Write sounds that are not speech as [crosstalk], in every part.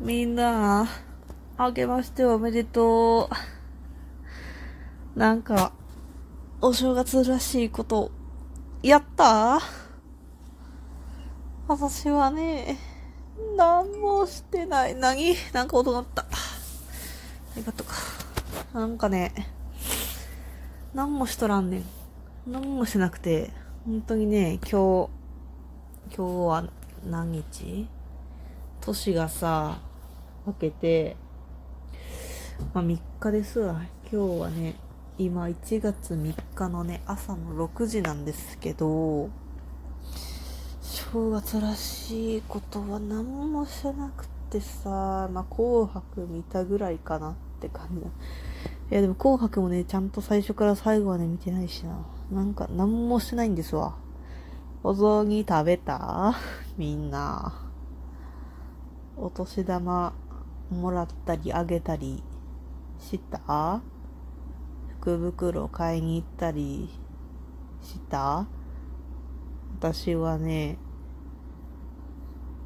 みんな、あけましておめでとう。なんか、お正月らしいこと、やった？私はね、なんもしてない。何？なんか音鳴った。よかったか。なんかね、なんもしとらんねん。なんもしなくて、本当にね、今日、今日は何日？年がさ、分けて、まあ3日ですわ。今日はね、今1月3日のね、朝の6時なんですけど、正月らしいことは何もしてなくてさ、まあ紅白見たぐらいかなって感じだ。いやでも紅白もね、ちゃんと最初から最後まで見てないしな。なんか何もしてないんですわ。お雑煮食べた？[laughs] みんな。お年玉もらったりあげたりした？福袋買いに行ったりした？私はね、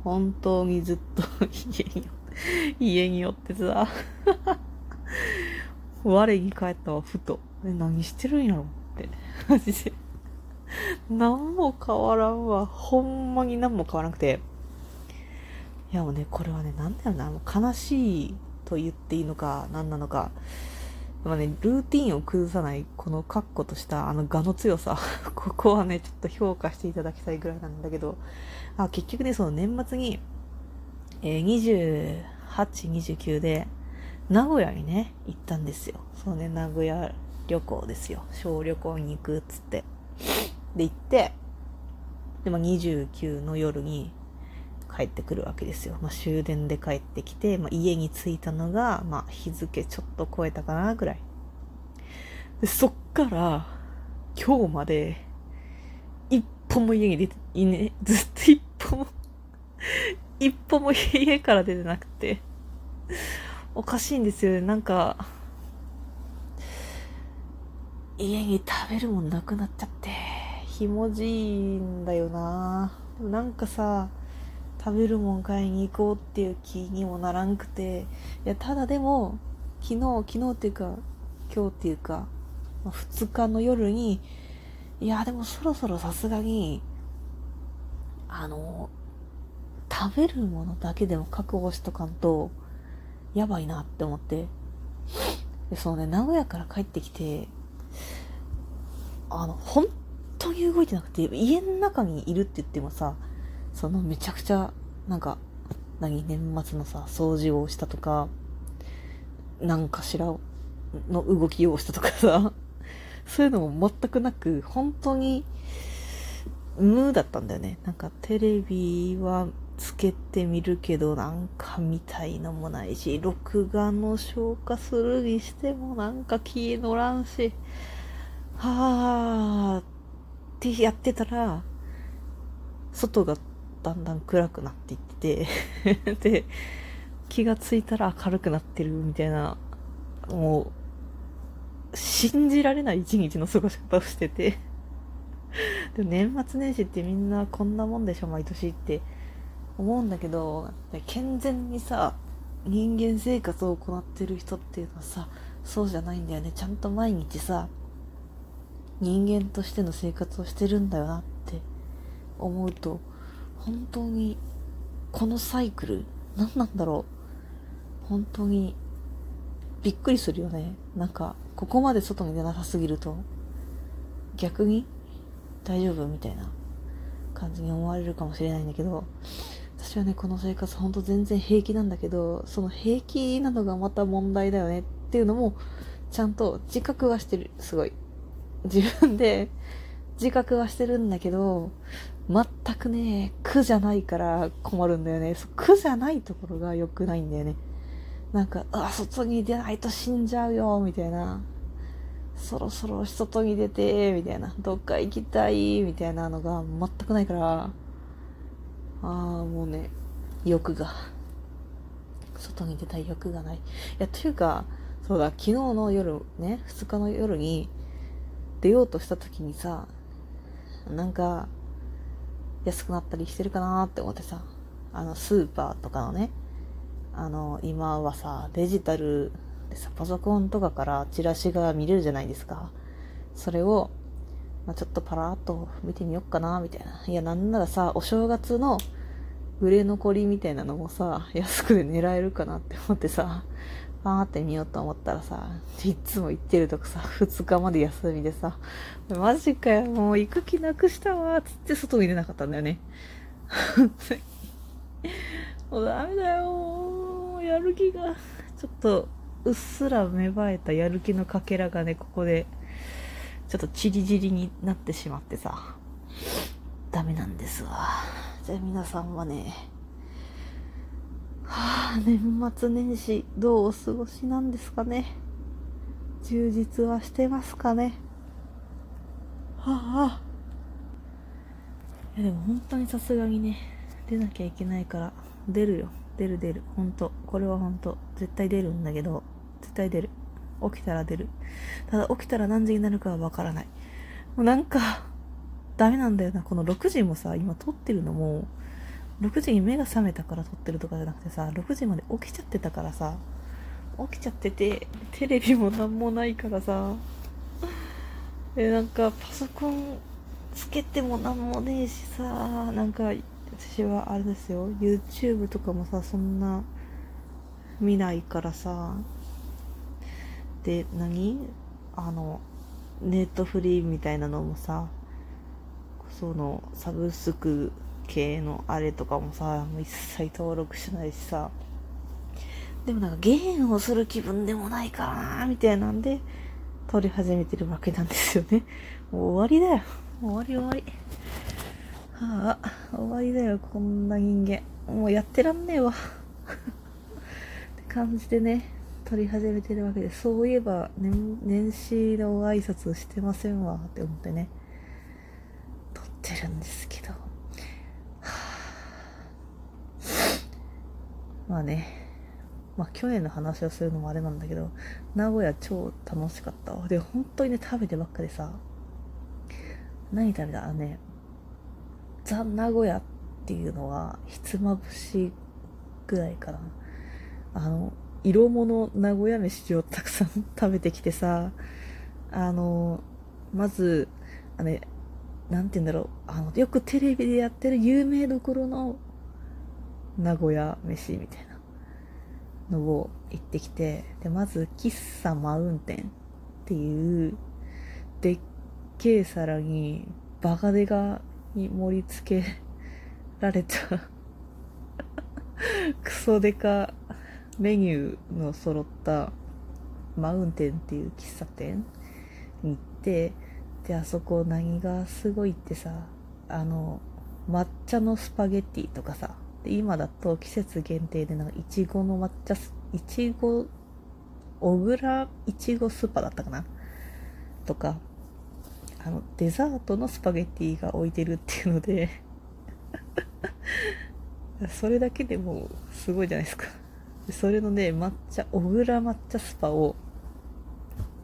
本当にずっと家に、[laughs] 家に寄ってさ、[laughs] 我に返ったわ、ふと。え、何してるんやろって。マジで。何も変わらんわ。ほんまに何も変わらなくて。いやもうね、これはね、なんだよな、もう悲しいと言っていいのか、何なのか。まあね、ルーティンを崩さない、このカッコとしたあの画の強さ。[laughs] ここはね、ちょっと評価していただきたいぐらいなんだけど、あ、結局ね、その年末に、えー、28、29で、名古屋にね、行ったんですよ。そうね、名古屋旅行ですよ。小旅行に行くっつって。で、行って、で、まあ、29の夜に帰ってくるわけですよ。まあ、終電で帰ってきて、まあ、家に着いたのが、まあ、日付ちょっと超えたかな、ぐらい。で、そっから、今日まで、一歩も家に出て、いね、ずっと一歩も、[laughs] 一歩も家から出てなくて、おかしいんですよね。なんか、家に食べるもんなくなっちゃって、ひもじいんだよなでもなんかさ、食べるもん買いに行こうっていう気にもならんくて、いや、ただでも、昨日、昨日っていうか、今日っていうか、ま、2日の夜に、いや、でもそろそろさすがに、あの、食べるものだけでも確保しとかんと、やばいなって思って。で、そのね、名古屋から帰ってきて、あの、本当に動いてなくて、家の中にいるって言ってもさ、そのめちゃくちゃ、なんか、何、年末のさ、掃除をしたとか、なんかしらの動きをしたとかさ、そういうのも全くなく、本当に、無だったんだよね。なんかテレビはつけてみるけど、なんか見たいのもないし、録画の消化するにしてもなんか気乗らんし、はーってやってたら、外がだんだん暗くなっていって [laughs] で、気がついたら明るくなってるみたいな、もう、信じられない一日の過ごし方をしてて。[laughs] で年末年始ってみんなこんなもんでしょ、毎年って思うんだけど、健全にさ、人間生活を行ってる人っていうのはさ、そうじゃないんだよね。ちゃんと毎日さ、人間としての生活をしてるんだよなって思うと、本当に、このサイクル、何なんだろう。本当に、びっくりするよね。なんか、ここまで外に出なさすぎると、逆に大丈夫？みたいな感じに思われるかもしれないんだけど、私はね、この生活ほんと全然平気なんだけど、その平気なのがまた問題だよねっていうのも、ちゃんと自覚はしてる。すごい。自分で自覚はしてるんだけど、全くね、苦じゃないから困るんだよね。苦じゃないところが良くないんだよね。なんか、あ、外に出ないと死んじゃうよ、みたいな。そろそろ外に出て、みたいな。どっか行きたい、みたいなのが全くないから、ああ、もうね、欲が。外に出たい欲がない。いや、というか、そうだ、昨日の夜、ね、2日の夜に出ようとした時にさ、なんか、安くなったりしてるかなって思ってさ、あの、スーパーとかのね、あの、今はさ、デジタルでさ、パソコンとかからチラシが見れるじゃないですか。それを、まあ、ちょっとパラーっと見てみよっかな、みたいな。いや、なんならさ、お正月の売れ残りみたいなのもさ、安くで狙えるかなって思ってさ、パーって見ようと思ったらさ、いつも行ってるとこさ、2日まで休みでさ、マジかよ、もう行く気なくしたわ、つって外に出なかったんだよね。[laughs] もうダメだよ、やる気が。ちょっと、うっすら芽生えたやる気のかけらがね、ここで、ちょっとチリチリになってしまってさ、ダメなんですわ。じゃあ皆さんはね、はあ、年末年始どうお過ごしなんですかね？充実はしてますかね？はあ。いやでも本当にさすがにね、出なきゃいけないから、出るよ。出る出る。ほんと。これはほんと。絶対出るんだけど、絶対出る。起きたら出る。ただ起きたら何時になるかはわからない。もうなんか、ダメなんだよな。この6時もさ、今撮ってるのも、6時に目が覚めたから撮ってるとかじゃなくてさ、6時まで起きちゃってたからさ、起きちゃってて、テレビもなんもないからさ、え、なんかパソコンつけてもなんもねえしさ、なんか私はあれですよ、YouTube とかもさ、そんな見ないからさ、で、何？あの、ネットフリーみたいなのもさ、そのサブスク系のあれとかもさ、もう一切登録しないしさ、でもなんかゲームをする気分でもないかなみたいなんで、撮り始めてるわけなんですよね。もう終わりだよ。終わり終わり。はあ、終わりだよ、こんな人間。もうやってらんねえわ。って感じでね、撮り始めてるわけで、そういえば年、年始の挨拶してませんわって思ってね、るんですけど。まあね、まあ去年の話をするのもあれなんだけど、名古屋超楽しかったわ。で、本当にね、食べてばっかでさ、何食べた？あのね、ザ・名古屋っていうのは、ひつまぶしぐらいかな。あの、色物名古屋飯をたくさん食べてきてさ、あの、まず、あれ、なんて言うんだろう、あの、よくテレビでやってる有名どころの名古屋飯みたいなのを行ってきて、で、まず、喫茶マウンテンっていう、でっけえ皿に、バカデカに盛り付けられたクソデカメニューの揃ったマウンテンっていう喫茶店に行って、で、あそこ何がすごいってさ、あの、抹茶のスパゲッティとかさ、で今だと季節限定でなんかいちごの抹茶いちご小倉いちごスーパーだったかな？とかあのデザートのスパゲッティが置いてるっていうので [laughs] それだけでもすごいじゃないですか。それのね抹茶小倉抹茶スパを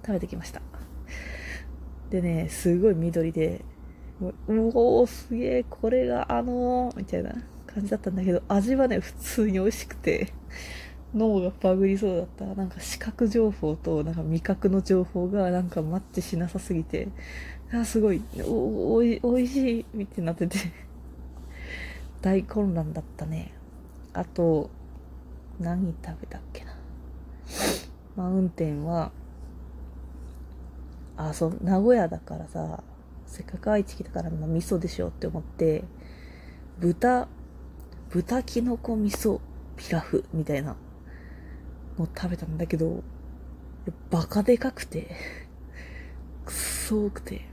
食べてきました。でねすごい緑でうおーすげえこれがあのー、みたいな感じだったんだけど、味はね、普通に美味しくて、脳がバグりそうだった。なんか視覚情報となんか味覚の情報がなんかマッチしなさすぎて、あすごい、お、おい、おいしい、みたいになってて大混乱だったね。あと、何食べたっけな。マウンテンは、あ、そう、名古屋だからさ、せっかく愛知来たから味噌でしょって思って、豚豚キノコ味噌ピラフみたいなのを食べたんだけど、バカでかくて、くっそ多くて。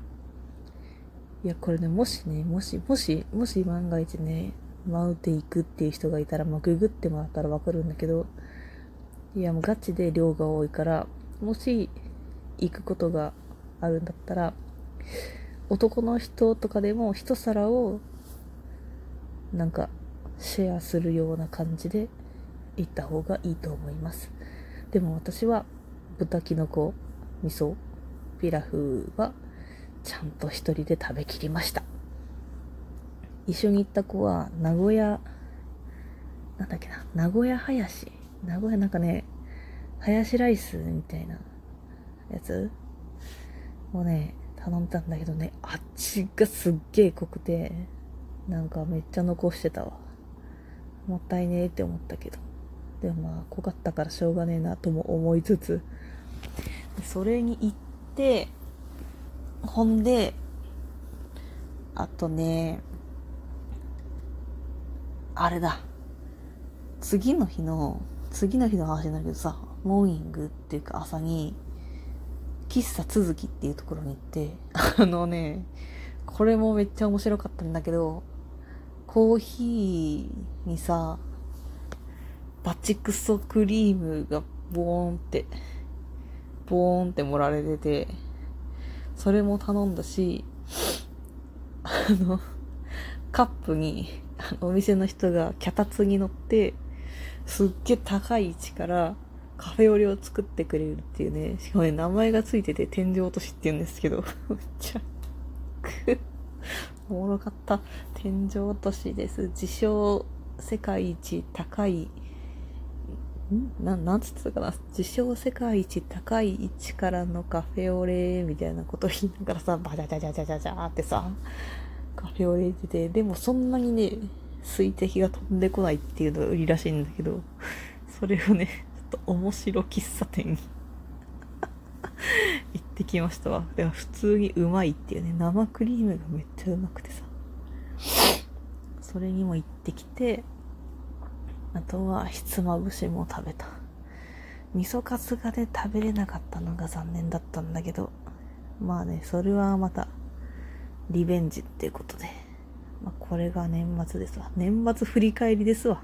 いや、これね、もしね、もし、もし、もし万が一ね、マウテ行くっていう人がいたら、まあ、ググってもらったらわかるんだけど、いや、もうガチで量が多いから、もし行くことがあるんだったら、男の人とかでも一皿を、なんか、シェアするような感じで行った方がいいと思います。でも私は豚キノコ味噌ピラフはちゃんと一人で食べきりました。一緒に行った子は名古屋、なんだっけな、名古屋林名古屋なんかね、ハヤシライスみたいなやつをね、頼んだんだけどね、味がすっげえ濃くて、なんかめっちゃ残してたわ。もったいねえって思ったけど。でもまあ、濃かったからしょうがねえなとも思いつつ、それに行って、ほんで、あとね、あれだ。次の日の、次の日の話になんだけどさ、モーニングっていうか朝に、喫茶続きっていうところに行って、あのね、これもめっちゃ面白かったんだけど、コーヒーにさ、バチクソクリームがボーンって、ボーンって盛られてて、それも頼んだし、あの、カップに、お店の人が脚立に乗って、すっげえ高い位置からカフェオレを作ってくれるっていうね、しかもね、名前がついてて天井落としって言うんですけど、[laughs] めっちゃ、く、おもろかった。天井落としです。自称世界一高い、ん？な、なんつってたかな？自称世界一高い位置からのカフェオレみたいなこと言いながらさ、バジャジャジャジャジャジャってさ、カフェオレ出て、でもそんなにね、水滴が飛んでこないっていうのが売りらしいんだけど、それをね、と面白喫茶店に [laughs] 行ってきましたわ。でも普通にうまいっていうね、生クリームがめっちゃうまくてさ。それにも行ってきて、あとはひつまぶしも食べた。味噌カツがね、食べれなかったのが残念だったんだけど、まあね、それはまた、リベンジっていうことで。まあ、これが年末ですわ。年末振り返りですわ。